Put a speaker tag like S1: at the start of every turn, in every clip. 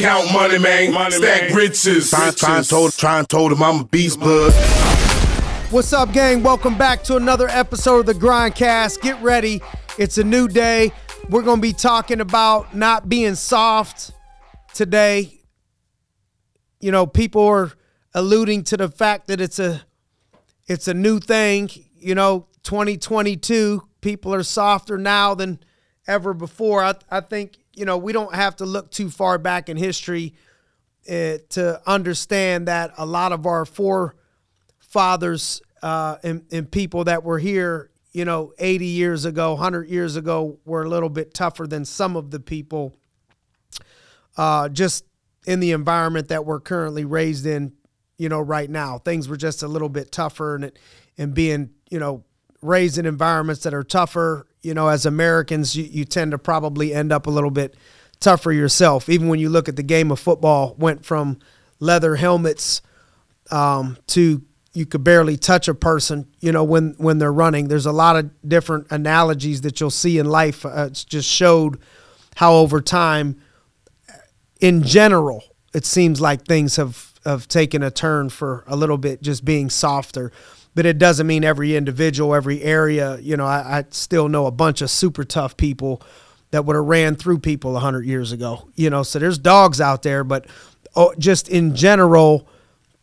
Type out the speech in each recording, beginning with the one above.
S1: Count money, man. Money, Stack man. riches. Try, try, told, try told him I'm a beast blood.
S2: What's up, gang? Welcome back to another episode of the Grindcast. Get ready. It's a new day. We're going to be talking about not being soft today. You know, people are alluding to the fact that it's a it's a new thing. You know, 2022, people are softer now than ever before. I, I think, you know, we don't have to look too far back in history uh, to understand that a lot of our forefathers uh, and, and people that were here, you know, 80 years ago, 100 years ago, were a little bit tougher than some of the people uh, just in the environment that we're currently raised in, you know, right now. Things were just a little bit tougher and, and being, you know, raised in environments that are tougher, you know, as Americans, you, you tend to probably end up a little bit tougher yourself. Even when you look at the game of football, went from leather helmets um, to you could barely touch a person, you know, when when they're running. There's a lot of different analogies that you'll see in life. Uh, it's just showed how over time, in general, it seems like things have have taken a turn for a little bit, just being softer but it doesn't mean every individual, every area. You know, I, I still know a bunch of super tough people that would have ran through people 100 years ago. You know, so there's dogs out there, but oh, just in general,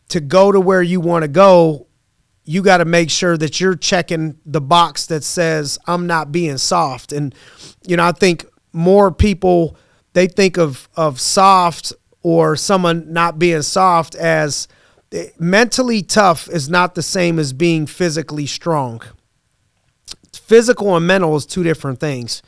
S2: to go to where you want to go, you got to make sure that you're checking the box that says I'm not being soft. And you know, I think more people they think of of soft or someone not being soft as mentally tough is not the same as being physically strong. Physical and mental is two different things.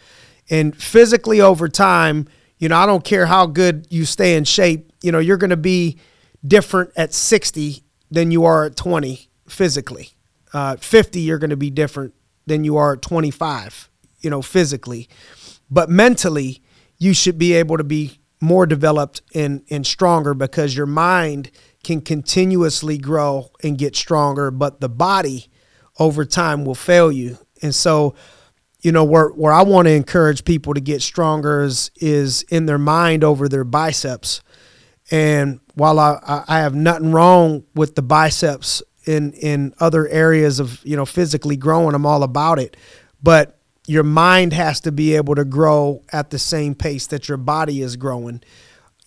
S2: And physically over time, you know, I don't care how good you stay in shape, you know, you're going to be different at 60 than you are at 20 physically. Uh, 50, you're going to be different than you are at 25, you know, physically. But mentally, you should be able to be more developed and, and stronger because your mind – can continuously grow and get stronger, but the body over time will fail you. And so, you know, where where I want to encourage people to get stronger is is in their mind over their biceps. And while I, I have nothing wrong with the biceps in in other areas of you know physically growing, I'm all about it. But your mind has to be able to grow at the same pace that your body is growing.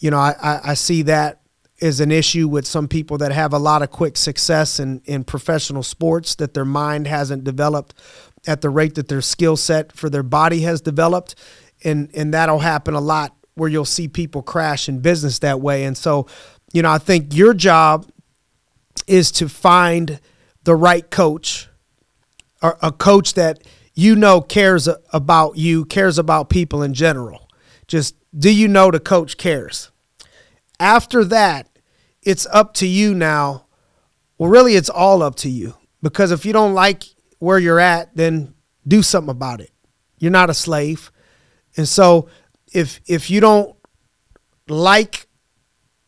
S2: You know, I, I, I see that is an issue with some people that have a lot of quick success in, in professional sports that their mind hasn't developed at the rate that their skill set for their body has developed. And and that'll happen a lot where you'll see people crash in business that way. And so you know I think your job is to find the right coach or a coach that you know cares about you cares about people in general. Just do you know the coach cares? After that it's up to you now. Well, really, it's all up to you because if you don't like where you're at, then do something about it. You're not a slave. And so if if you don't like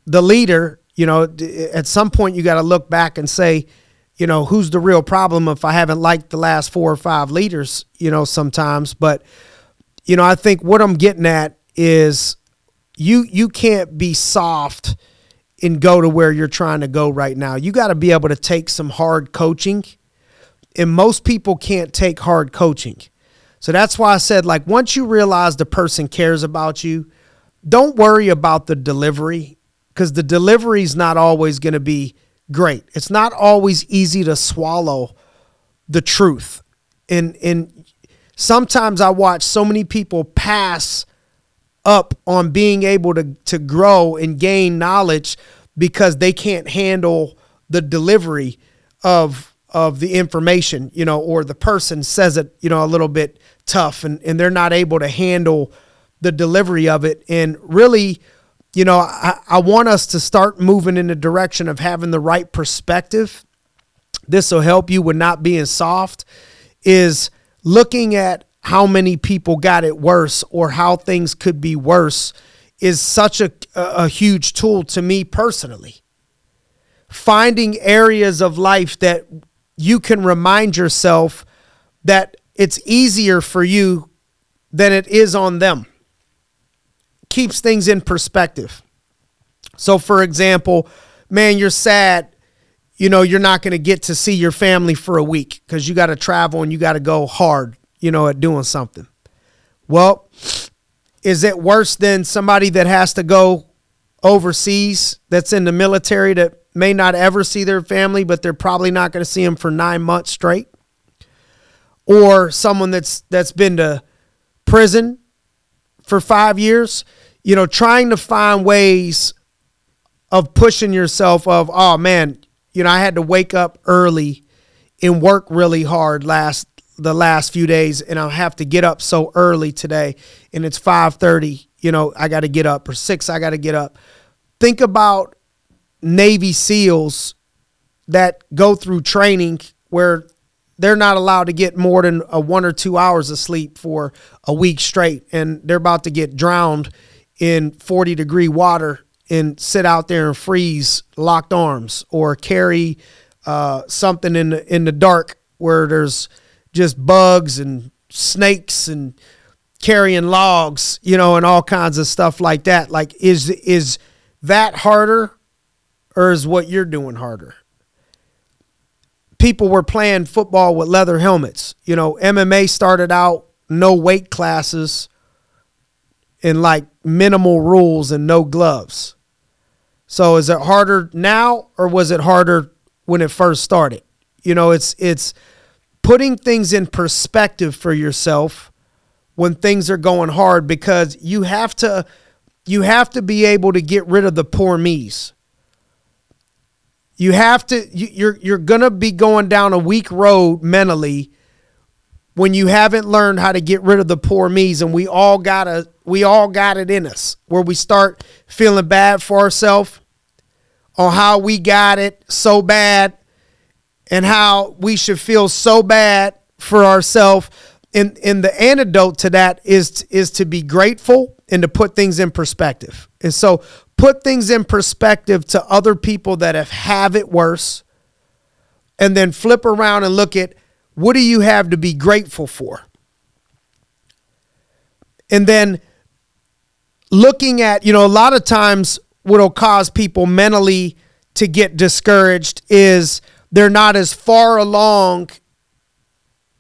S2: the leader, you know, at some point you got to look back and say, you know, who's the real problem if I haven't liked the last four or five leaders, you know, sometimes, but you know, I think what I'm getting at is you you can't be soft and go to where you're trying to go right now. You got to be able to take some hard coaching. And most people can't take hard coaching. So that's why I said, like, once you realize the person cares about you, don't worry about the delivery because the delivery is not always going to be great. It's not always easy to swallow the truth. And, and sometimes I watch so many people pass up on being able to to grow and gain knowledge because they can't handle the delivery of of the information, you know, or the person says it, you know, a little bit tough and, and they're not able to handle the delivery of it. And really, you know, I, I want us to start moving in the direction of having the right perspective. This will help you with not being soft, is looking at how many people got it worse or how things could be worse is such a, a huge tool to me personally. Finding areas of life that you can remind yourself that it's easier for you than it is on them keeps things in perspective. So, for example, man, you're sad. You know, you're not going to get to see your family for a week because you got to travel and you got to go hard, you know, at doing something. Well, is it worse than somebody that has to go overseas that's in the military that may not ever see their family, but they're probably not going to see them for nine months straight? Or someone that's that's been to prison for five years, you know, trying to find ways of pushing yourself of, oh man, you know, I had to wake up early and work really hard last the last few days and I'll have to get up so early today and it's 5:30, you know, I got to get up or 6 I got to get up. Think about Navy SEALs that go through training where they're not allowed to get more than a 1 or 2 hours of sleep for a week straight and they're about to get drowned in 40 degree water and sit out there and freeze locked arms or carry uh, something in the in the dark where there's just bugs and snakes and carrying logs, you know, and all kinds of stuff like that. Like is is that harder or is what you're doing harder? People were playing football with leather helmets. You know, MMA started out no weight classes and like minimal rules and no gloves. So is it harder now or was it harder when it first started? You know, it's it's putting things in perspective for yourself when things are going hard because you have to you have to be able to get rid of the poor me's. You have to you, you're you're to be going down a weak road mentally when you haven't learned how to get rid of the poor me's and we all got to we all got it in us where we start feeling bad for ourselves on how we got it so bad and how we should feel so bad for ourselves and and the antidote to that is is to be grateful and to put things in perspective and so put things in perspective to other people that have have it worse and then flip around and look at what do you have to be grateful for? And then looking at, you know, a lot of times what'll cause people mentally to get discouraged is they're not as far along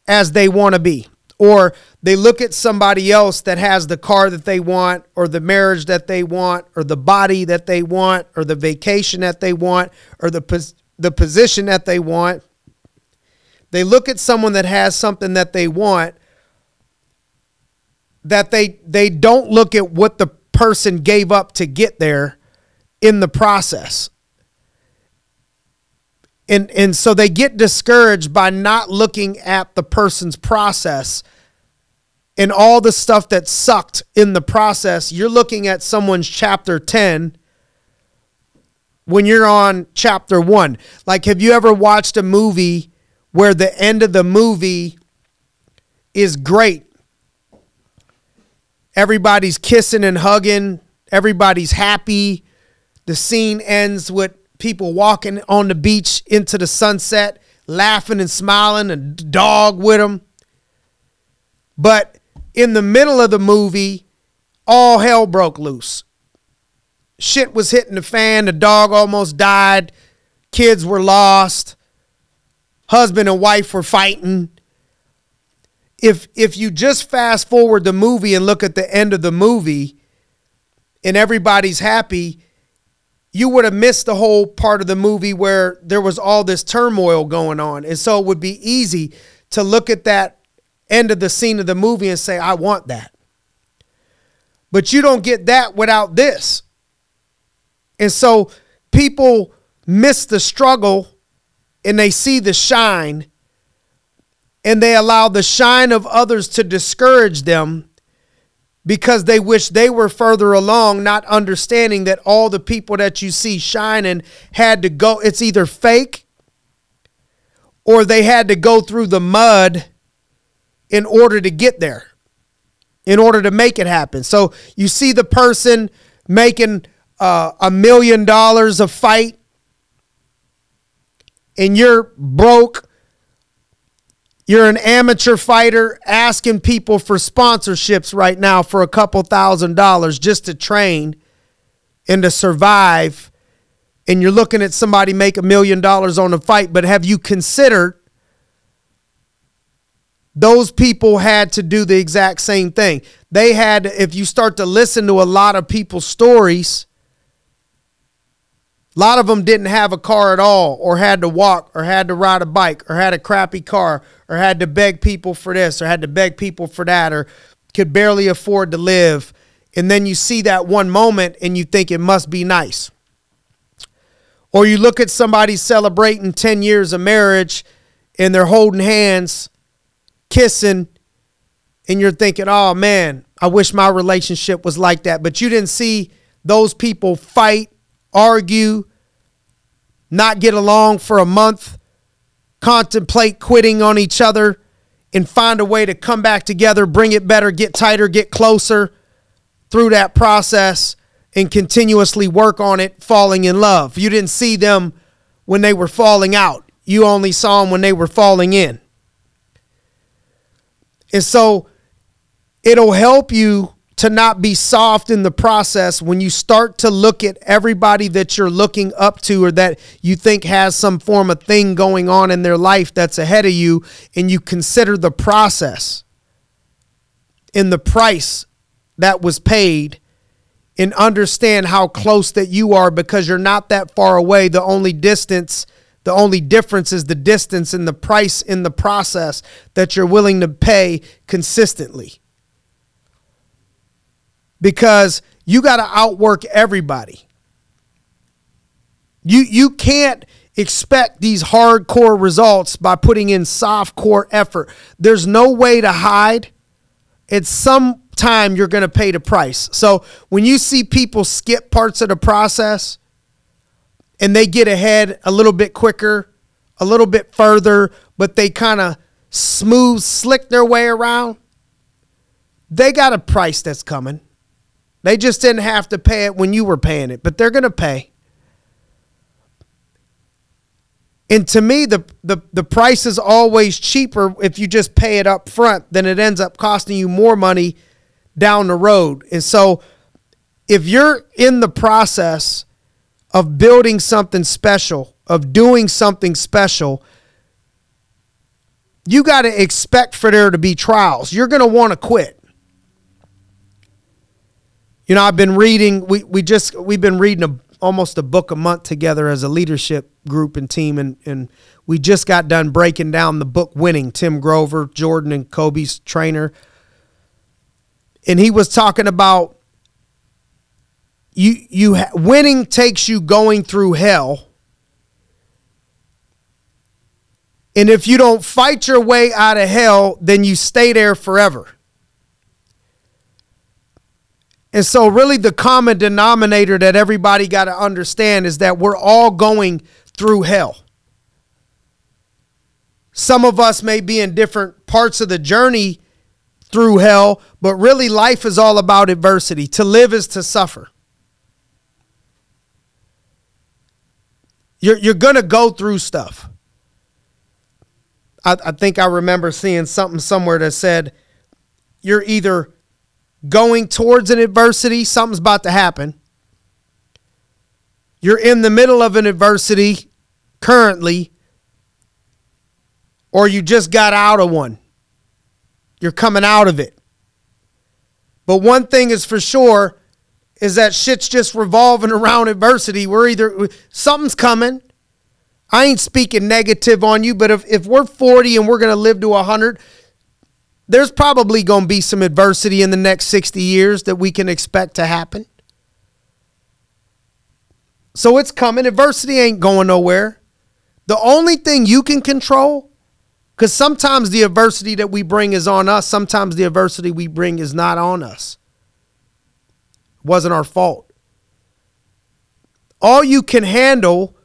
S2: as they want to be. Or they look at somebody else that has the car that they want, or the marriage that they want, or the body that they want, or the vacation that they want, or the, the position that they want they look at someone that has something that they want that they they don't look at what the person gave up to get there in the process. And and so they get discouraged by not looking at the person's process and all the stuff that sucked in the process. You're looking at someone's chapter 10 when you're on chapter 1. Like have you ever watched a movie where the end of the movie is great. Everybody's kissing and hugging, everybody's happy. The scene ends with people walking on the beach into the sunset, laughing and smiling, a dog with them. But in the middle of the movie, all hell broke loose. Shit was hitting the fan, the dog almost died, kids were lost husband and wife were fighting. If if you just fast forward the movie and look at the end of the movie and everybody's happy, you would have missed the whole part of the movie where there was all this turmoil going on. And so it would be easy to look at that end of the scene of the movie and say, I want that. But you don't get that without this. And so people miss the struggle and they see the shine and they allow the shine of others to discourage them because they wish they were further along, not understanding that all the people that you see shining had to go, it's either fake or they had to go through the mud in order to get there, in order to make it happen. So you see the person making uh, a million dollars a fight and you're broke, you're an amateur fighter asking people for sponsorships right now for a couple thousand dollars just to train, and to survive and you're looking at somebody make a million dollars on a fight, but have you considered those people had to do the exact same thing? They had, if you start to listen to a lot of people's stories, a lot of them didn't have a car at all, or had to walk, or had to ride a bike, or had a crappy car, or had to beg people for this, or had to beg people for that, or could barely afford to live. And then you see that one moment and you think it must be nice. Or you look at somebody celebrating 10 years of marriage and they're holding hands, kissing, and you're thinking, oh man, I wish my relationship was like that. But you didn't see those people fight, argue, not get along for a month, contemplate quitting on each other, and find a way to come back together, bring it better, get tighter, get closer through that process and continuously work on it, falling in love. You didn't see them when they were falling out, you only saw them when they were falling in. And so it'll help you to not be soft in the process when you start to look at everybody that you're looking up to or that you think has some form of thing going on in their life that's ahead of you and you consider the process and the price that was paid and understand how close that you are because you're not that far away. The only distance, the only difference is the distance and the price in the process that you're willing to pay consistently. Because you got to outwork everybody. You you can't expect these hardcore results by putting in soft core effort. There's no way to hide. It's some time you're going to pay the price. So when you see people skip parts of the process and they get ahead a little bit quicker, a little bit further, but they kind of smooth, slick their way around, they got a price that's coming. They just didn't have to pay it when you were paying it, but they're going to pay. And to me, the, the, the price is always cheaper if you just pay it up front than it ends up costing you more money down the road. And so if you're in the process of building something special, of doing something special, you got to expect for there to be trials. You're going to want to quit. You know, I've been reading we we just we've been reading a, almost a book a month together as a leadership group and team and and we just got done breaking down the book Winning, Tim Grover, Jordan and Kobe's trainer and he was talking about you you winning takes you going through hell. And if you don't fight your way out of hell, then you stay there forever. And so, really, the common denominator that everybody got to understand is that we're all going through hell. Some of us may be in different parts of the journey through hell, but really life is all about adversity. To live is to suffer. You're, you're going to go through stuff. I, I think I remember seeing something somewhere that said you're either going towards an adversity, something's about to happen. You're in the middle of an adversity currently, or you just got out of one. You're coming out of it. But one thing is for sure is that shit's just revolving around adversity. We're either something's coming. I ain't speaking negative on you, but if, if we're 40 and we're going to live to 100, there's probably going to be some adversity in the next 60 years that we can expect to happen. So it's coming. Adversity ain't going nowhere. The only thing you can control because sometimes the adversity that we bring is on us, sometimes the adversity we bring is not on us. It wasn't our fault. All you can handle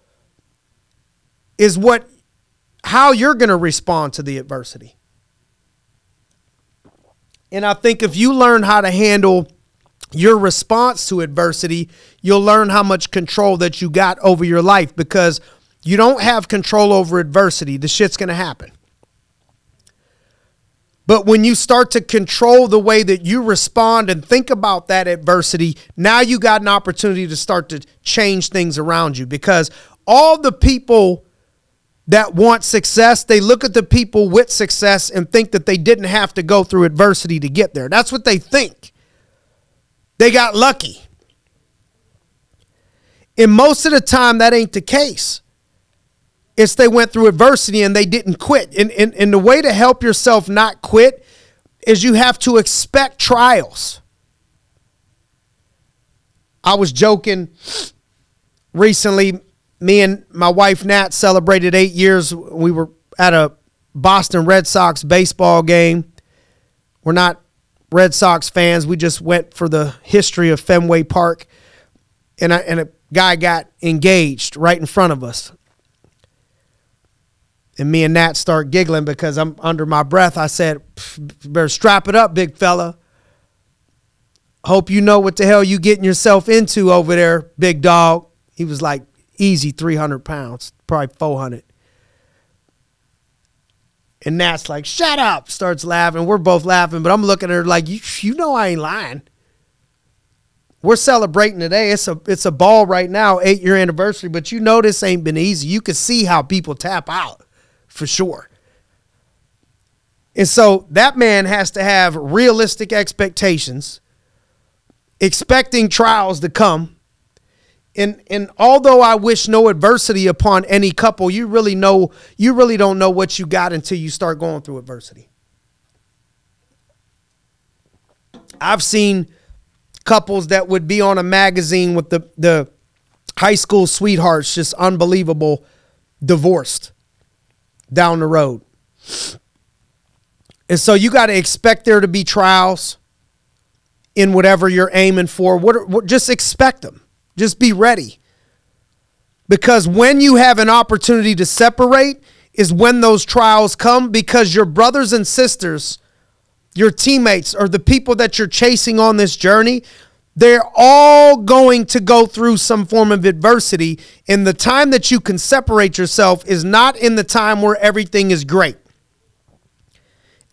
S2: is what how you're going to respond to the adversity. And I think if you learn how to handle your response to adversity, you'll learn how much control that you got over your life because you don't have control over adversity. The shit's going to happen. But when you start to control the way that you respond and think about that adversity, now you got an opportunity to start to change things around you because all the people that want success, they look at the people with success and think that they didn't have to go through adversity to get there. That's what they think. They got lucky. And most of the time, that ain't the case. It's they went through adversity and they didn't quit. And, and, and the way to help yourself not quit is you have to expect trials. I was joking recently. Me and my wife Nat celebrated eight years. We were at a Boston Red Sox baseball game. We're not Red Sox fans. We just went for the history of Fenway Park. And, I, and a guy got engaged right in front of us. And me and Nat start giggling because I'm under my breath. I said, better strap it up, big fella. Hope you know what the hell you getting yourself into over there, big dog. He was like, easy 300 pounds, probably 400. And Nat's like, shut up, starts laughing. We're both laughing, but I'm looking at her like, you, you know I ain't lying. We're celebrating today. It's a it's a ball right now, eight year anniversary, but you know this ain't been easy. You can see how people tap out for sure. And so that man has to have realistic expectations, expecting trials to come. And and although I wish no adversity upon any couple, you really know you really don't know what you got until you start going through adversity. I've seen couples that would be on a magazine with the the high school sweethearts just unbelievable divorced down the road. And so you got to expect there to be trials in whatever you're aiming for. What, what, just expect them. Just be ready. Because when you have an opportunity to separate is when those trials come because your brothers and sisters, your teammates, or the people that you're chasing on this journey, they're all going to go through some form of adversity. And the time that you can separate yourself is not in the time where everything is great.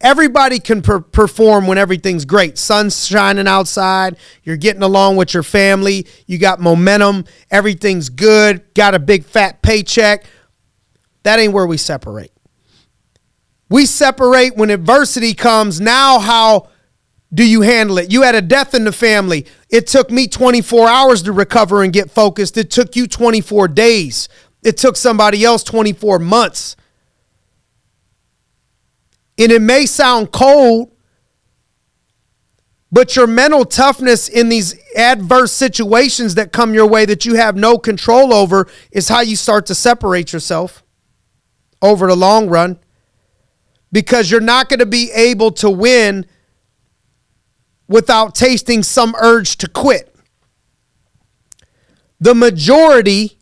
S2: Everybody can per- perform when everything's great. Sun's shining outside, you're getting along with your family, you got momentum, everything's good, got a big fat paycheck. That ain't where we separate. We separate when adversity comes. Now, how do you handle it? You had a death in the family. It took me 24 hours to recover and get focused. It took you 24 days. It took somebody else 24 months. And it may sound cold, but your mental toughness in these adverse situations that come your way that you have no control over is how you start to separate yourself over the long run because you're not going to be able to win without tasting some urge to quit. The majority,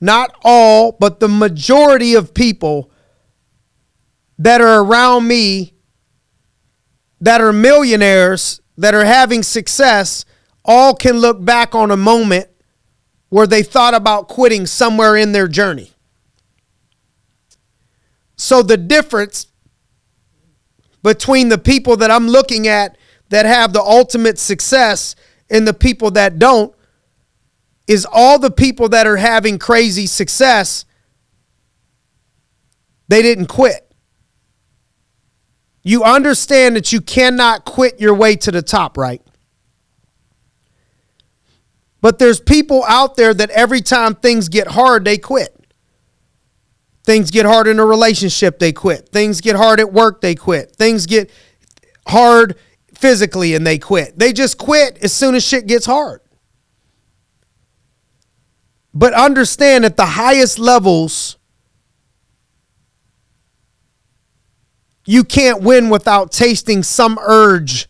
S2: not all, but the majority of people that are around me that are millionaires, that are having success, all can look back on a moment where they thought about quitting somewhere in their journey. So the difference between the people that I'm looking at that have the ultimate success and the people that don't is all the people that are having crazy success they didn't quit you understand that you cannot quit your way to the top right but there's people out there that every time things get hard they quit things get hard in a relationship they quit things get hard at work they quit things get hard physically and they quit. They just quit as soon as shit gets hard. But understand at the highest levels, you can't win without tasting some urge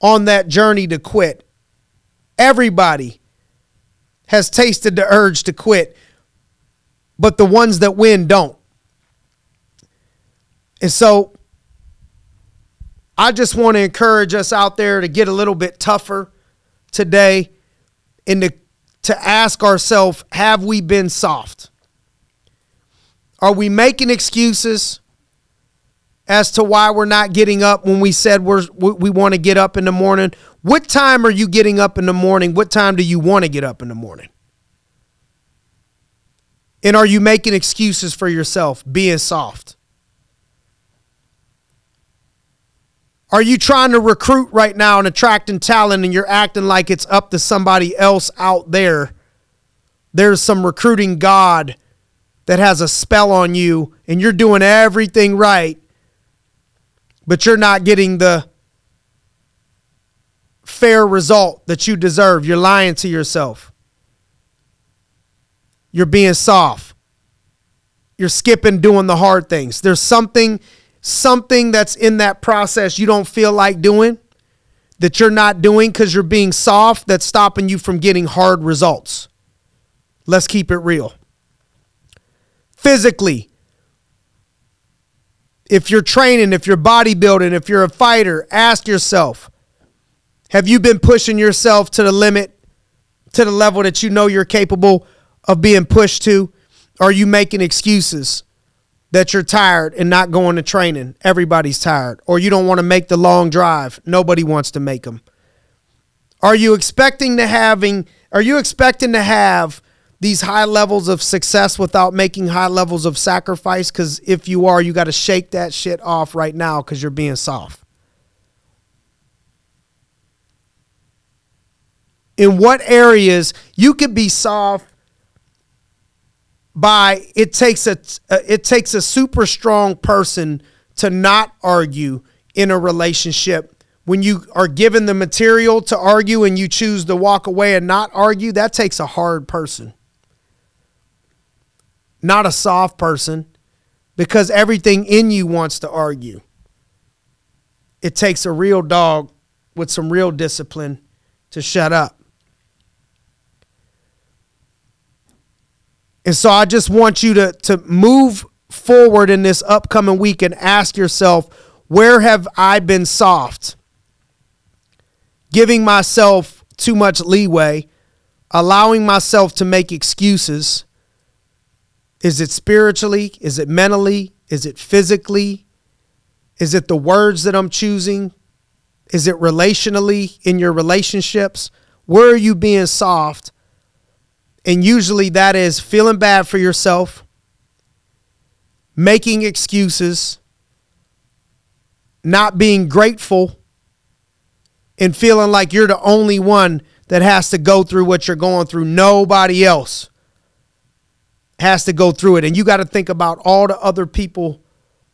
S2: on that journey to quit. Everybody has tasted the urge to quit, but the ones that win don't. And so I just want to encourage us out there to get a little bit tougher today and to, to ask ourselves have we been soft? Are we making excuses? As to why we're not getting up when we said we're we, we want to get up in the morning. What time are you getting up in the morning? What time do you want to get up in the morning? And are you making excuses for yourself, being soft? Are you trying to recruit right now and attracting talent and you're acting like it's up to somebody else out there? There's some recruiting God that has a spell on you and you're doing everything right, but you're not getting the fair result that you deserve. You're lying to yourself. You're being soft. You're skipping doing the hard things. There's something something that's in that process you don't feel like doing that you're not doing because you're being soft that's stopping you from getting hard results. Let's keep it real. Physically, if you're training, if you're bodybuilding, if you're a fighter, ask yourself have you been pushing yourself to the limit, to the level that you know you're capable of being pushed to? Are you making excuses? that you're tired and not going to training. Everybody's tired. Or you don't want to make the long drive. Nobody wants to make them. Are you expecting to having are you expecting to have these high levels of success without making high levels of sacrifice cuz if you are, you got to shake that shit off right now cuz you're being soft. In what areas you could be soft by it takes a uh, it takes a super strong person to not argue in a relationship when you are given the material to argue and you choose to walk away and not argue that takes a hard person not a soft person because everything in you wants to argue it takes a real dog with some real discipline to shut up And so I just want you to, to move forward in this upcoming week and ask yourself, where have I been soft? Giving myself too much leeway, allowing myself to make excuses. Is it spiritually? Is it mentally? Is it physically? Is it the words that I'm choosing? Is it relationally in your relationships? Where are you being soft? And usually that is feeling bad for yourself, making excuses, not being grateful, and feeling like you're the only one that has to go through what you're going through. Nobody else has to go through it. And you got to think about all the other people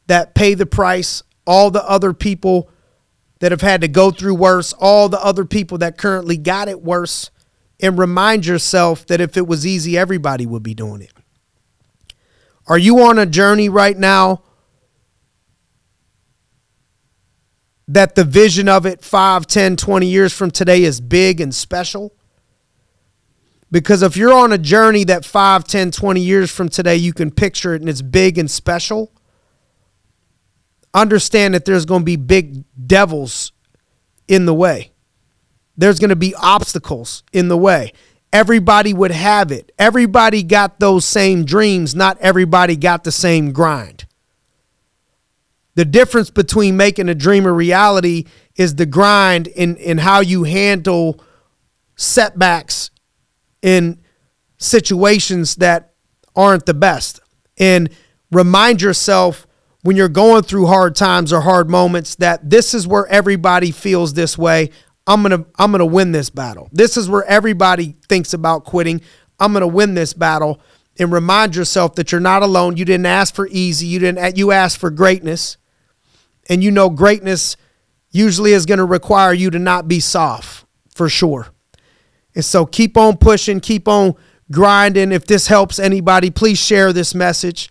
S2: that pay the price, all the other people that have had to go through worse, all the other people that currently got it worse and remind yourself that if it was easy, everybody would be doing it. Are you on a journey right now that the vision of it 5, 10, 20 years from today is big and special? Because if you're on a journey that 5, 10, 20 years from today, you can picture it and it's big and special, understand that there's going to be big devils in the way there's going to be obstacles in the way. Everybody would have it. Everybody got those same dreams. Not everybody got the same grind. The difference between making a dream a reality is the grind in, in how you handle setbacks in situations that aren't the best. And remind yourself when you're going through hard times or hard moments that this is where everybody feels this way. I'm going to I'm going to win this battle. This is where everybody thinks about quitting. I'm going to win this battle and remind yourself that you're not alone. You didn't ask for easy. You didn't you asked for greatness. And you know greatness usually is going to require you to not be soft for sure. And so keep on pushing, keep on grinding. If this helps anybody, please share this message.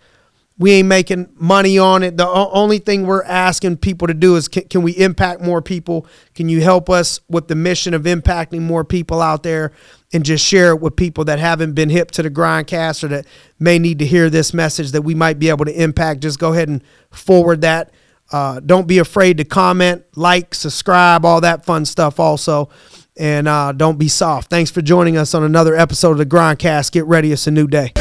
S2: We ain't making money on it. The only thing we're asking people to do is can, can, we impact more people? Can you help us with the mission of impacting more people out there and just share it with people that haven't been hip to the grindcast or that may need to hear this message that we might be able to impact? Just go ahead and forward that. Uh, don't be afraid to comment, like, subscribe, all that fun stuff also. And uh, don't be soft. Thanks for joining us on another episode of the Grindcast. Get ready, it's a new day.